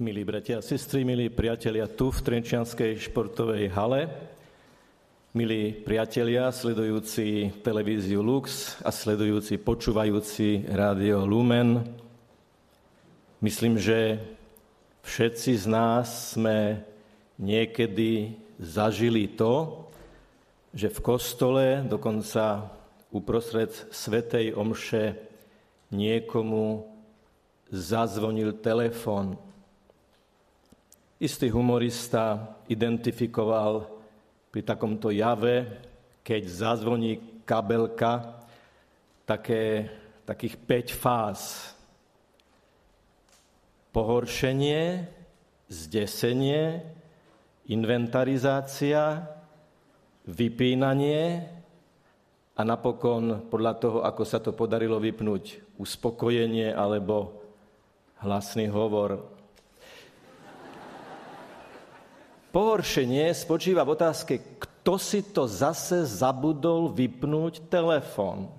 Milí bratia a sestry, milí priatelia tu v Trenčianskej športovej hale, milí priatelia sledujúci televíziu Lux a sledujúci, počúvajúci rádio Lumen, myslím, že všetci z nás sme niekedy zažili to, že v kostole, dokonca uprostred Svetej Omše, niekomu zazvonil telefon Istý humorista identifikoval pri takomto jave, keď zazvoní kabelka, také, takých 5 fáz. Pohoršenie, zdesenie, inventarizácia, vypínanie a napokon podľa toho, ako sa to podarilo vypnúť, uspokojenie alebo hlasný hovor. Pohoršenie spočíva v otázke, kto si to zase zabudol vypnúť telefón.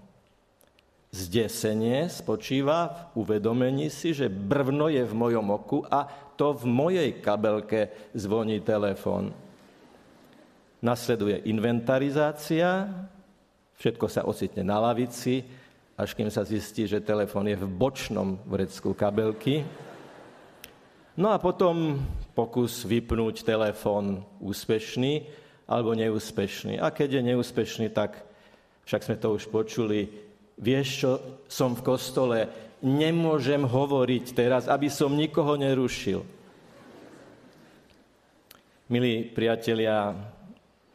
Zdesenie spočíva v uvedomení si, že brvno je v mojom oku a to v mojej kabelke zvoní telefón. Nasleduje inventarizácia, všetko sa ocitne na lavici, až kým sa zistí, že telefón je v bočnom vrecku kabelky. No a potom pokus vypnúť telefón úspešný alebo neúspešný. A keď je neúspešný, tak však sme to už počuli, vieš čo, som v kostole, nemôžem hovoriť teraz, aby som nikoho nerušil. Milí priatelia,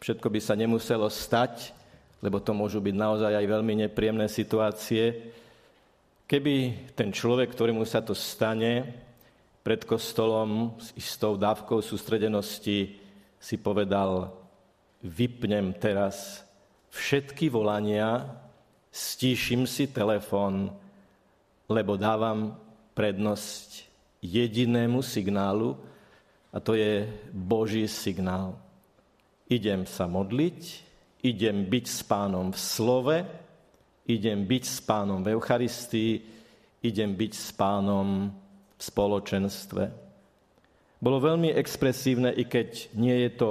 všetko by sa nemuselo stať, lebo to môžu byť naozaj aj veľmi nepríjemné situácie. Keby ten človek, ktorému sa to stane, pred kostolom s istou dávkou sústredenosti si povedal, vypnem teraz všetky volania, stíšim si telefón, lebo dávam prednosť jedinému signálu, a to je Boží signál. Idem sa modliť, idem byť s pánom v slove, idem byť s pánom v Eucharistii, idem byť s pánom v spoločenstve. Bolo veľmi expresívne, i keď nie je to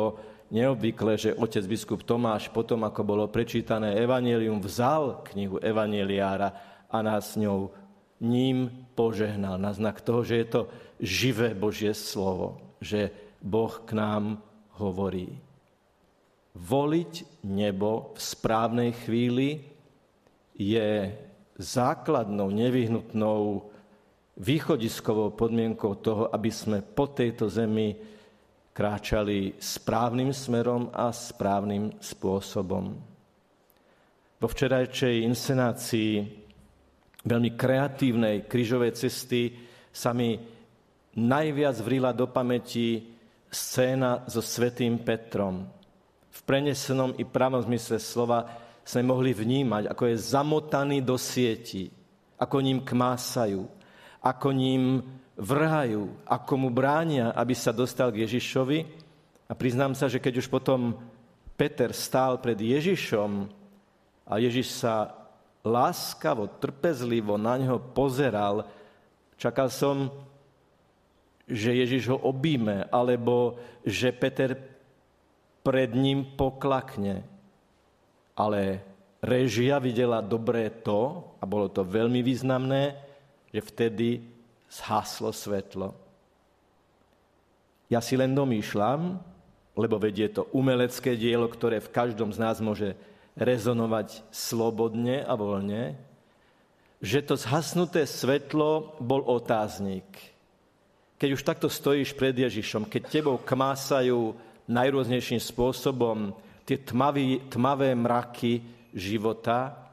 neobvykle, že otec biskup Tomáš potom, ako bolo prečítané Evangelium, vzal knihu Evangeliára a nás ňou ním požehnal na znak toho, že je to živé Božie slovo, že Boh k nám hovorí. Voliť nebo v správnej chvíli je základnou, nevyhnutnou východiskovou podmienkou toho, aby sme po tejto zemi kráčali správnym smerom a správnym spôsobom. Vo včerajšej inscenácii veľmi kreatívnej krížovej cesty sa mi najviac vrila do pamäti scéna so svetým Petrom. V prenesenom i pravom zmysle slova sme mohli vnímať, ako je zamotaný do sieti, ako ním kmásajú, ako ním vrhajú, ako mu bránia, aby sa dostal k Ježišovi. A priznám sa, že keď už potom Peter stál pred Ježišom a Ježiš sa láskavo, trpezlivo na ňo pozeral, čakal som, že Ježiš ho obíme, alebo že Peter pred ním poklakne. Ale režia videla dobré to, a bolo to veľmi významné, že vtedy zhaslo svetlo. Ja si len domýšľam, lebo vedie to umelecké dielo, ktoré v každom z nás môže rezonovať slobodne a voľne, že to zhasnuté svetlo bol otáznik. Keď už takto stojíš pred Ježišom, keď tebou kmásajú najrôznejším spôsobom tie tmavý, tmavé mraky života,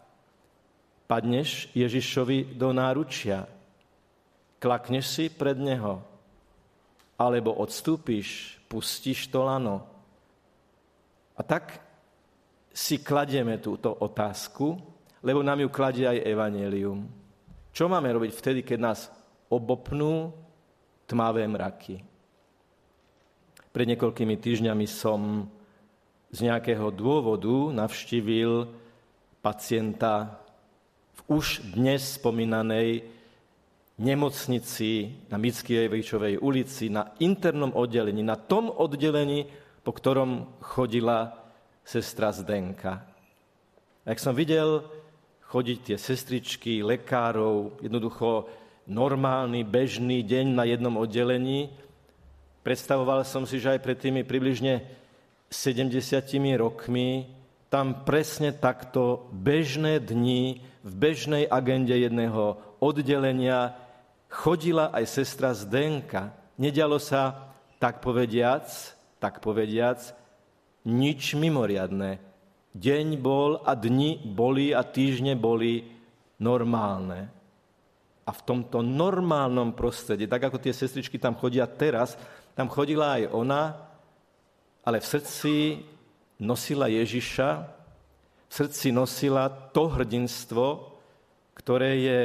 padneš Ježišovi do náručia. Klakneš si pred Neho. Alebo odstúpiš, pustíš to lano. A tak si kladieme túto otázku, lebo nám ju kladie aj Evangelium. Čo máme robiť vtedy, keď nás obopnú tmavé mraky? Pred niekoľkými týždňami som z nejakého dôvodu navštívil pacienta už dnes spomínanej nemocnici na Mickievičovej ulici, na internom oddelení, na tom oddelení, po ktorom chodila sestra Zdenka. A jak som videl chodiť tie sestričky, lekárov, jednoducho normálny, bežný deň na jednom oddelení, predstavoval som si, že aj pred tými približne 70 rokmi tam presne takto bežné dni v bežnej agende jedného oddelenia chodila aj sestra Zdenka. Nedialo sa, tak povediac, tak povediac, nič mimoriadné. Deň bol a dni boli a týždne boli normálne. A v tomto normálnom prostredí, tak ako tie sestričky tam chodia teraz, tam chodila aj ona, ale v srdci nosila Ježiša, srdci nosila to hrdinstvo, ktoré je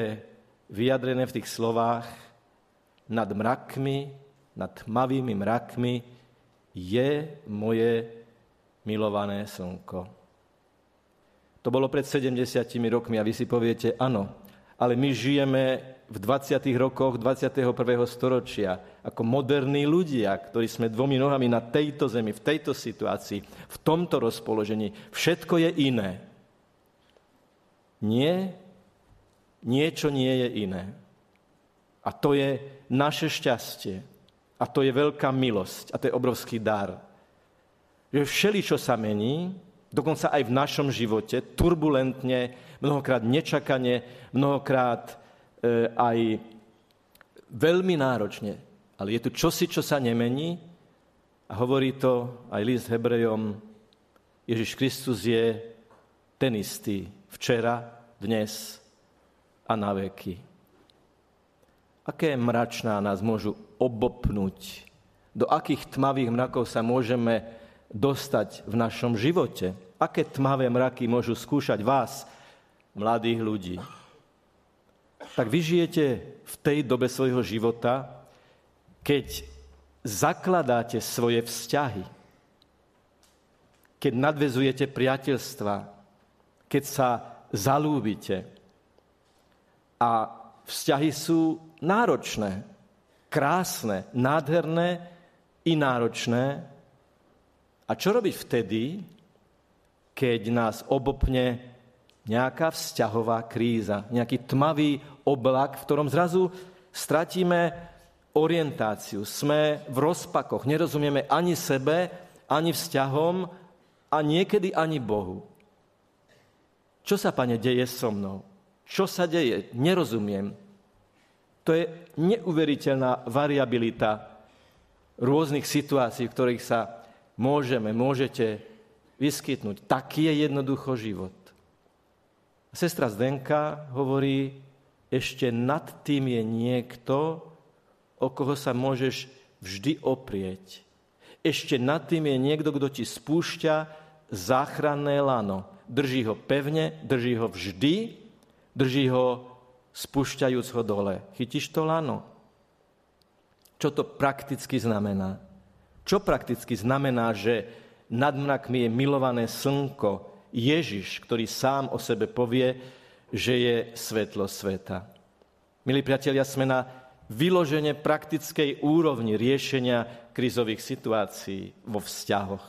vyjadrené v tých slovách nad mrakmi, nad tmavými mrakmi je moje milované slnko. To bolo pred 70 rokmi a vy si poviete, áno, ale my žijeme v 20. rokoch 21. storočia ako moderní ľudia, ktorí sme dvomi nohami na tejto zemi, v tejto situácii, v tomto rozpoložení. Všetko je iné. Nie niečo nie je iné. A to je naše šťastie. A to je veľká milosť. A to je obrovský dar. Že všeli, čo sa mení, dokonca aj v našom živote, turbulentne, mnohokrát nečakane, mnohokrát aj veľmi náročne. Ale je tu čosi, čo sa nemení a hovorí to aj list Hebrejom. Ježiš Kristus je ten istý včera, dnes a na veky. Aké mračná nás môžu obopnúť? Do akých tmavých mrakov sa môžeme dostať v našom živote? Aké tmavé mraky môžu skúšať vás, mladých ľudí? Tak vy žijete v tej dobe svojho života, keď zakladáte svoje vzťahy, keď nadvezujete priateľstva, keď sa zalúbite, a vzťahy sú náročné, krásne, nádherné i náročné. A čo robiť vtedy, keď nás obopne nejaká vzťahová kríza, nejaký tmavý oblak, v ktorom zrazu stratíme orientáciu, sme v rozpakoch, nerozumieme ani sebe, ani vzťahom a niekedy ani Bohu. Čo sa, pane, deje so mnou? Čo sa deje? Nerozumiem. To je neuveriteľná variabilita rôznych situácií, v ktorých sa môžeme, môžete vyskytnúť. Taký je jednoducho život. Sestra Zdenka hovorí, ešte nad tým je niekto, o koho sa môžeš vždy oprieť. Ešte nad tým je niekto, kto ti spúšťa záchranné lano. Drží ho pevne, drží ho vždy Drží ho, spúšťajúc ho dole. Chytíš to lano? Čo to prakticky znamená? Čo prakticky znamená, že nad mrakmi je milované slnko, Ježiš, ktorý sám o sebe povie, že je svetlo sveta. Milí priatelia, sme na vyloženie praktickej úrovni riešenia krizových situácií vo vzťahoch.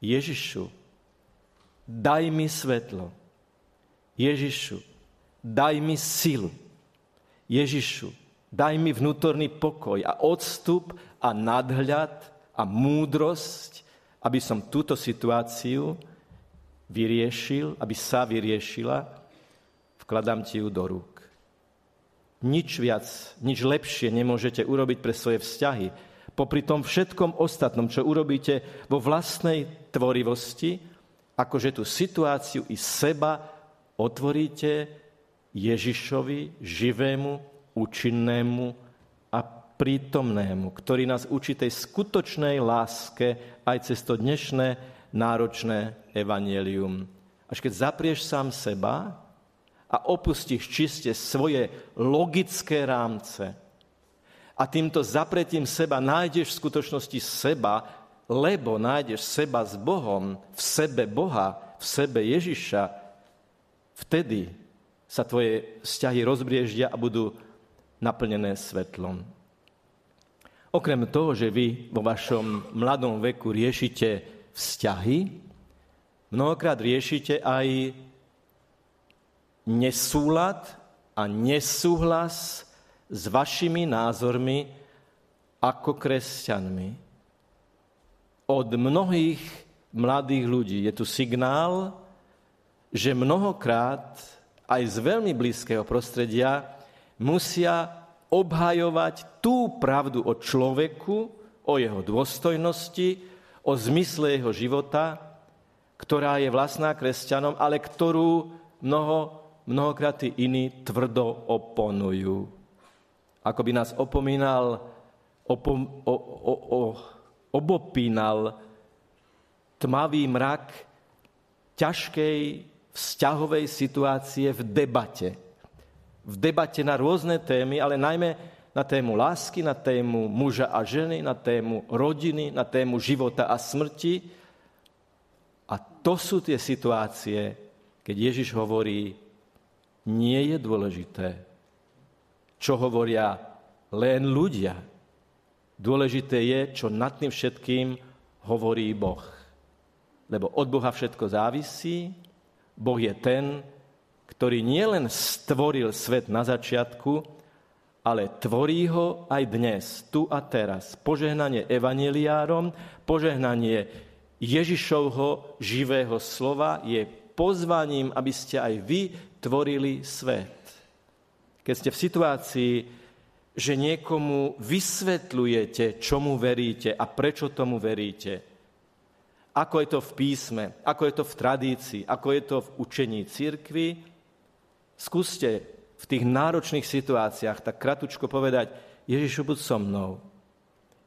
Ježišu, daj mi svetlo, Ježišu, daj mi silu. Ježišu, daj mi vnútorný pokoj a odstup a nadhľad a múdrosť, aby som túto situáciu vyriešil, aby sa vyriešila, vkladám ti ju do rúk. Nič viac, nič lepšie nemôžete urobiť pre svoje vzťahy. Popri tom všetkom ostatnom, čo urobíte vo vlastnej tvorivosti, akože tú situáciu i seba otvoríte Ježišovi, živému, účinnému a prítomnému, ktorý nás učí tej skutočnej láske aj cez to dnešné náročné evanelium. Až keď zaprieš sám seba a opustíš čiste svoje logické rámce a týmto zapretím seba nájdeš v skutočnosti seba, lebo nájdeš seba s Bohom, v sebe Boha, v sebe Ježiša, Vtedy sa tvoje vzťahy rozbrieždia a budú naplnené svetlom. Okrem toho, že vy vo vašom mladom veku riešite vzťahy, mnohokrát riešite aj nesúlad a nesúhlas s vašimi názormi ako kresťanmi. Od mnohých mladých ľudí je tu signál, že mnohokrát aj z veľmi blízkeho prostredia musia obhajovať tú pravdu o človeku, o jeho dôstojnosti, o zmysle jeho života, ktorá je vlastná kresťanom, ale ktorú mnoho, mnohokrát tí iní tvrdo oponujú. Ako by nás opomínal, opom, o, o, o, obopínal tmavý mrak ťažkej vzťahovej situácie v debate. V debate na rôzne témy, ale najmä na tému lásky, na tému muža a ženy, na tému rodiny, na tému života a smrti. A to sú tie situácie, keď Ježiš hovorí, nie je dôležité, čo hovoria len ľudia. Dôležité je, čo nad tým všetkým hovorí Boh. Lebo od Boha všetko závisí Boh je ten, ktorý nielen stvoril svet na začiatku, ale tvorí ho aj dnes, tu a teraz. Požehnanie evaneliárom, požehnanie Ježišovho živého slova je pozvaním, aby ste aj vy tvorili svet. Keď ste v situácii, že niekomu vysvetľujete, čomu veríte a prečo tomu veríte, ako je to v písme, ako je to v tradícii, ako je to v učení církvy. Skúste v tých náročných situáciách tak kratučko povedať, Ježišu, buď so mnou.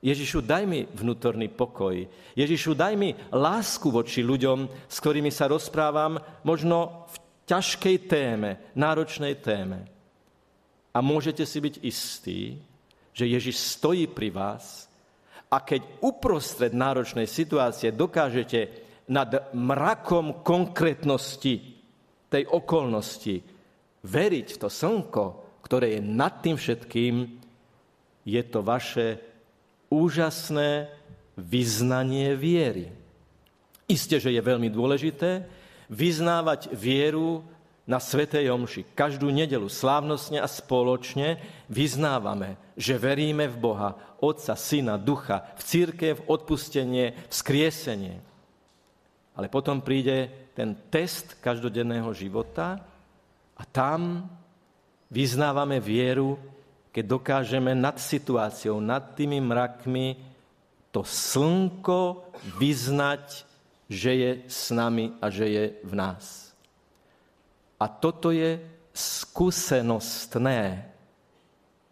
Ježišu, daj mi vnútorný pokoj. Ježišu, daj mi lásku voči ľuďom, s ktorými sa rozprávam možno v ťažkej téme, náročnej téme. A môžete si byť istí, že Ježiš stojí pri vás a keď uprostred náročnej situácie dokážete nad mrakom konkrétnosti tej okolnosti veriť v to slnko, ktoré je nad tým všetkým, je to vaše úžasné vyznanie viery. Isté, že je veľmi dôležité vyznávať vieru na Svetej Omši. Každú nedelu slávnostne a spoločne vyznávame, že veríme v Boha, Otca, Syna, Ducha, v církev, odpustenie, v skriesenie. Ale potom príde ten test každodenného života a tam vyznávame vieru, keď dokážeme nad situáciou, nad tými mrakmi to slnko vyznať, že je s nami a že je v nás. A toto je skúsenostné.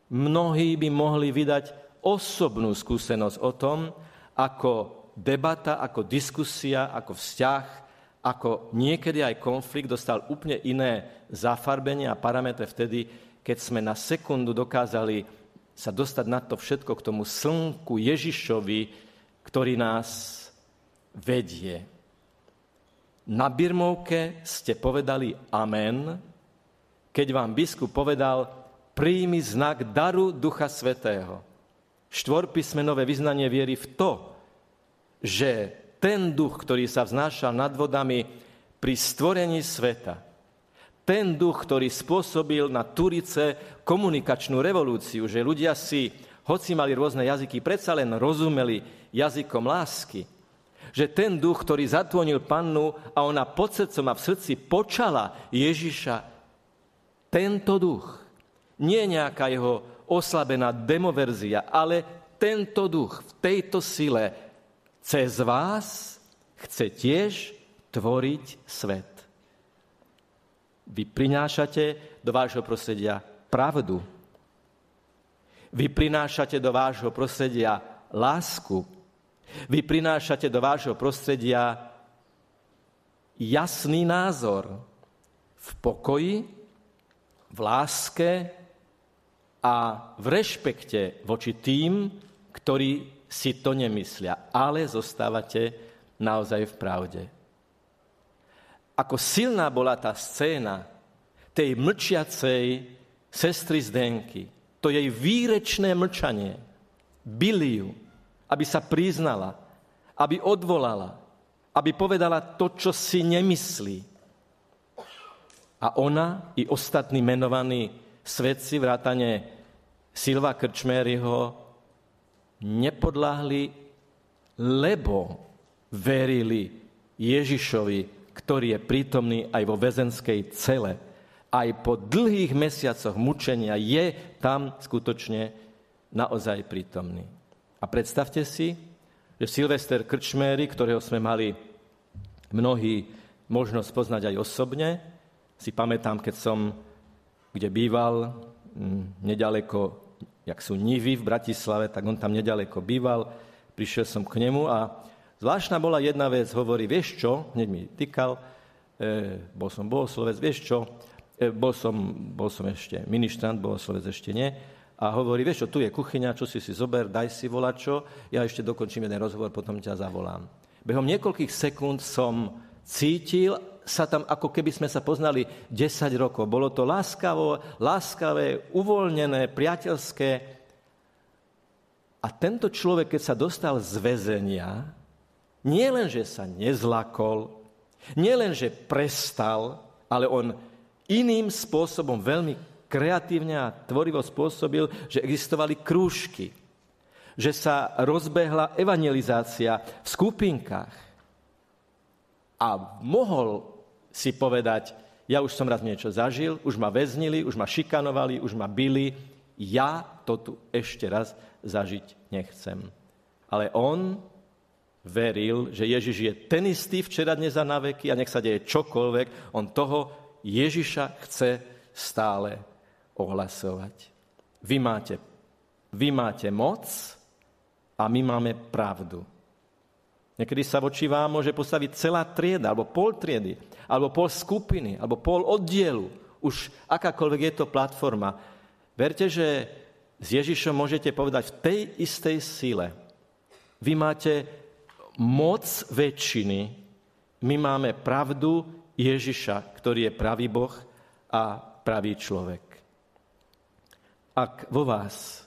Mnohí by mohli vydať osobnú skúsenosť o tom, ako debata, ako diskusia, ako vzťah, ako niekedy aj konflikt dostal úplne iné zafarbenie a parametre vtedy, keď sme na sekundu dokázali sa dostať na to všetko k tomu slnku Ježišovi, ktorý nás vedie. Na birmovke ste povedali amen, keď vám biskup povedal, príjmi znak daru Ducha Svetého. Štvorpísmenové vyznanie viery v to, že ten duch, ktorý sa vznášal nad vodami pri stvorení sveta, ten duch, ktorý spôsobil na Turice komunikačnú revolúciu, že ľudia si, hoci mali rôzne jazyky, predsa len rozumeli jazykom lásky, že ten duch, ktorý zatvonil pannu a ona pod srdcom a v srdci počala Ježiša, tento duch, nie nejaká jeho oslabená demoverzia, ale tento duch v tejto sile cez vás chce tiež tvoriť svet. Vy prinášate do vášho prostredia pravdu. Vy prinášate do vášho prostredia lásku, vy prinášate do vášho prostredia jasný názor v pokoji, v láske a v rešpekte voči tým, ktorí si to nemyslia, ale zostávate naozaj v pravde. Ako silná bola tá scéna tej mlčiacej sestry Zdenky, to jej výrečné mlčanie, byli ju, aby sa priznala, aby odvolala, aby povedala to, čo si nemyslí. A ona i ostatní menovaní svedci vrátane Silva Krčméryho nepodláhli, lebo verili Ježišovi, ktorý je prítomný aj vo väzenskej cele. Aj po dlhých mesiacoch mučenia je tam skutočne naozaj prítomný. A predstavte si, že Silvester Krčméry, ktorého sme mali mnohí možnosť poznať aj osobne, si pamätám, keď som kde býval, mm, nedaleko, jak sú Nivy v Bratislave, tak on tam nedaleko býval. Prišiel som k nemu a zvláštna bola jedna vec, hovorí, vieš čo, hneď mi týkal, e, bol som bohoslovec, vieš čo, e, bol, som, bol som ešte ministrant, bohoslovec ešte nie, a hovorí, vieš čo, tu je kuchyňa, čo si si zober, daj si volačo, ja ešte dokončím jeden rozhovor, potom ťa zavolám. Behom niekoľkých sekúnd som cítil sa tam, ako keby sme sa poznali 10 rokov. Bolo to láskavo, láskavé, uvoľnené, priateľské. A tento človek, keď sa dostal z väzenia, nie len, že sa nezlakol, nie že prestal, ale on iným spôsobom veľmi kreatívne a tvorivo spôsobil, že existovali krúžky, že sa rozbehla evangelizácia v skupinkách. A mohol si povedať, ja už som raz niečo zažil, už ma väznili, už ma šikanovali, už ma byli, ja to tu ešte raz zažiť nechcem. Ale on veril, že Ježiš je ten istý včera, dnes a na veky a nech sa deje čokoľvek, on toho Ježiša chce stále ohlasovať. Vy máte, vy máte moc a my máme pravdu. Niekedy sa voči vám môže postaviť celá trieda, alebo pol triedy, alebo pol skupiny, alebo pol oddielu. Už akákoľvek je to platforma. Verte, že s Ježišom môžete povedať v tej istej sile. Vy máte moc väčšiny, my máme pravdu Ježiša, ktorý je pravý Boh a pravý človek. Ak vo vás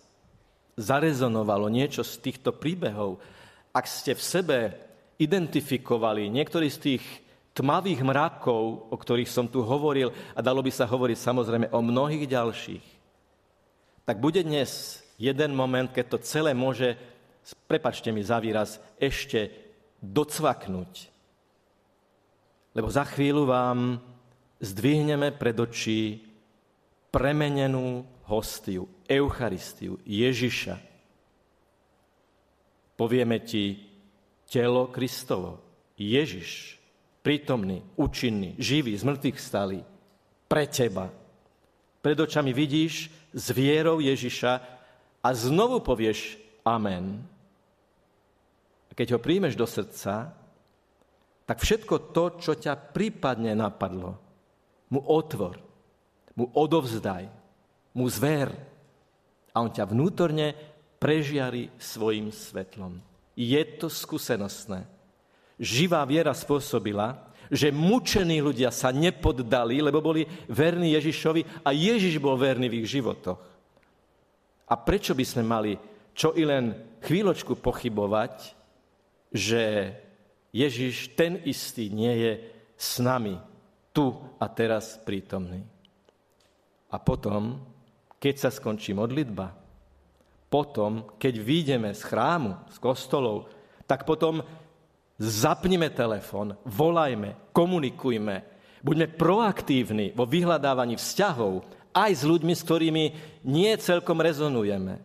zarezonovalo niečo z týchto príbehov, ak ste v sebe identifikovali niektorý z tých tmavých mrakov, o ktorých som tu hovoril, a dalo by sa hovoriť samozrejme o mnohých ďalších, tak bude dnes jeden moment, keď to celé môže, prepačte mi za výraz, ešte docvaknúť. Lebo za chvíľu vám zdvihneme pred očí premenenú hostiu, Eucharistiu, Ježiša, Povieme ti telo Kristovo, Ježiš, prítomný, účinný, živý, z mŕtvych stalý, pre teba. Pred očami vidíš s vierou Ježiša a znovu povieš Amen. A keď ho príjmeš do srdca, tak všetko to, čo ťa prípadne napadlo, mu otvor, mu odovzdaj, mu zver a on ťa vnútorne prežiari svojim svetlom. Je to skúsenostné. Živá viera spôsobila, že mučení ľudia sa nepoddali, lebo boli verní Ježišovi a Ježiš bol verný v ich životoch. A prečo by sme mali čo i len chvíľočku pochybovať, že Ježiš ten istý nie je s nami, tu a teraz prítomný. A potom, keď sa skončí modlitba, potom, keď výjdeme z chrámu, z kostolov, tak potom zapnime telefon, volajme, komunikujme, buďme proaktívni vo vyhľadávaní vzťahov aj s ľuďmi, s ktorými nie celkom rezonujeme.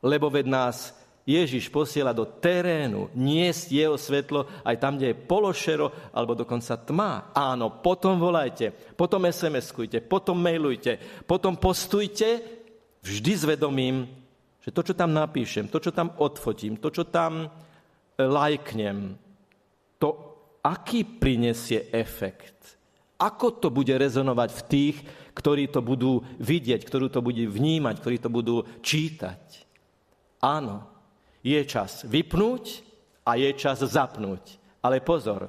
Lebo ved nás Ježiš posiela do terénu niesť jeho svetlo aj tam, kde je pološero alebo dokonca tma. Áno, potom volajte, potom SMS-kujte, potom mailujte, potom postujte vždy s vedomím, že to, čo tam napíšem, to, čo tam odfotím, to, čo tam e, lajknem, to aký prinesie efekt. Ako to bude rezonovať v tých, ktorí to budú vidieť, ktorí to budú vnímať, ktorí to budú čítať. Áno, je čas vypnúť a je čas zapnúť. Ale pozor,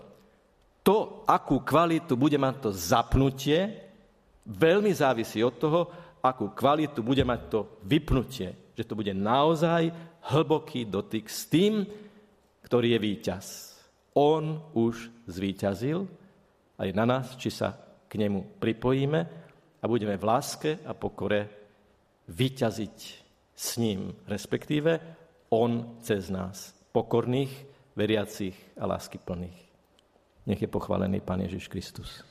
to, akú kvalitu bude mať to zapnutie, veľmi závisí od toho, akú kvalitu bude mať to vypnutie. Že to bude naozaj hlboký dotyk s tým, ktorý je víťaz. On už zvíťazil a je na nás, či sa k nemu pripojíme a budeme v láske a pokore vyťaziť s ním, respektíve on cez nás, pokorných, veriacich a lásky plných. Nech je pochválený Pán Ježiš Kristus.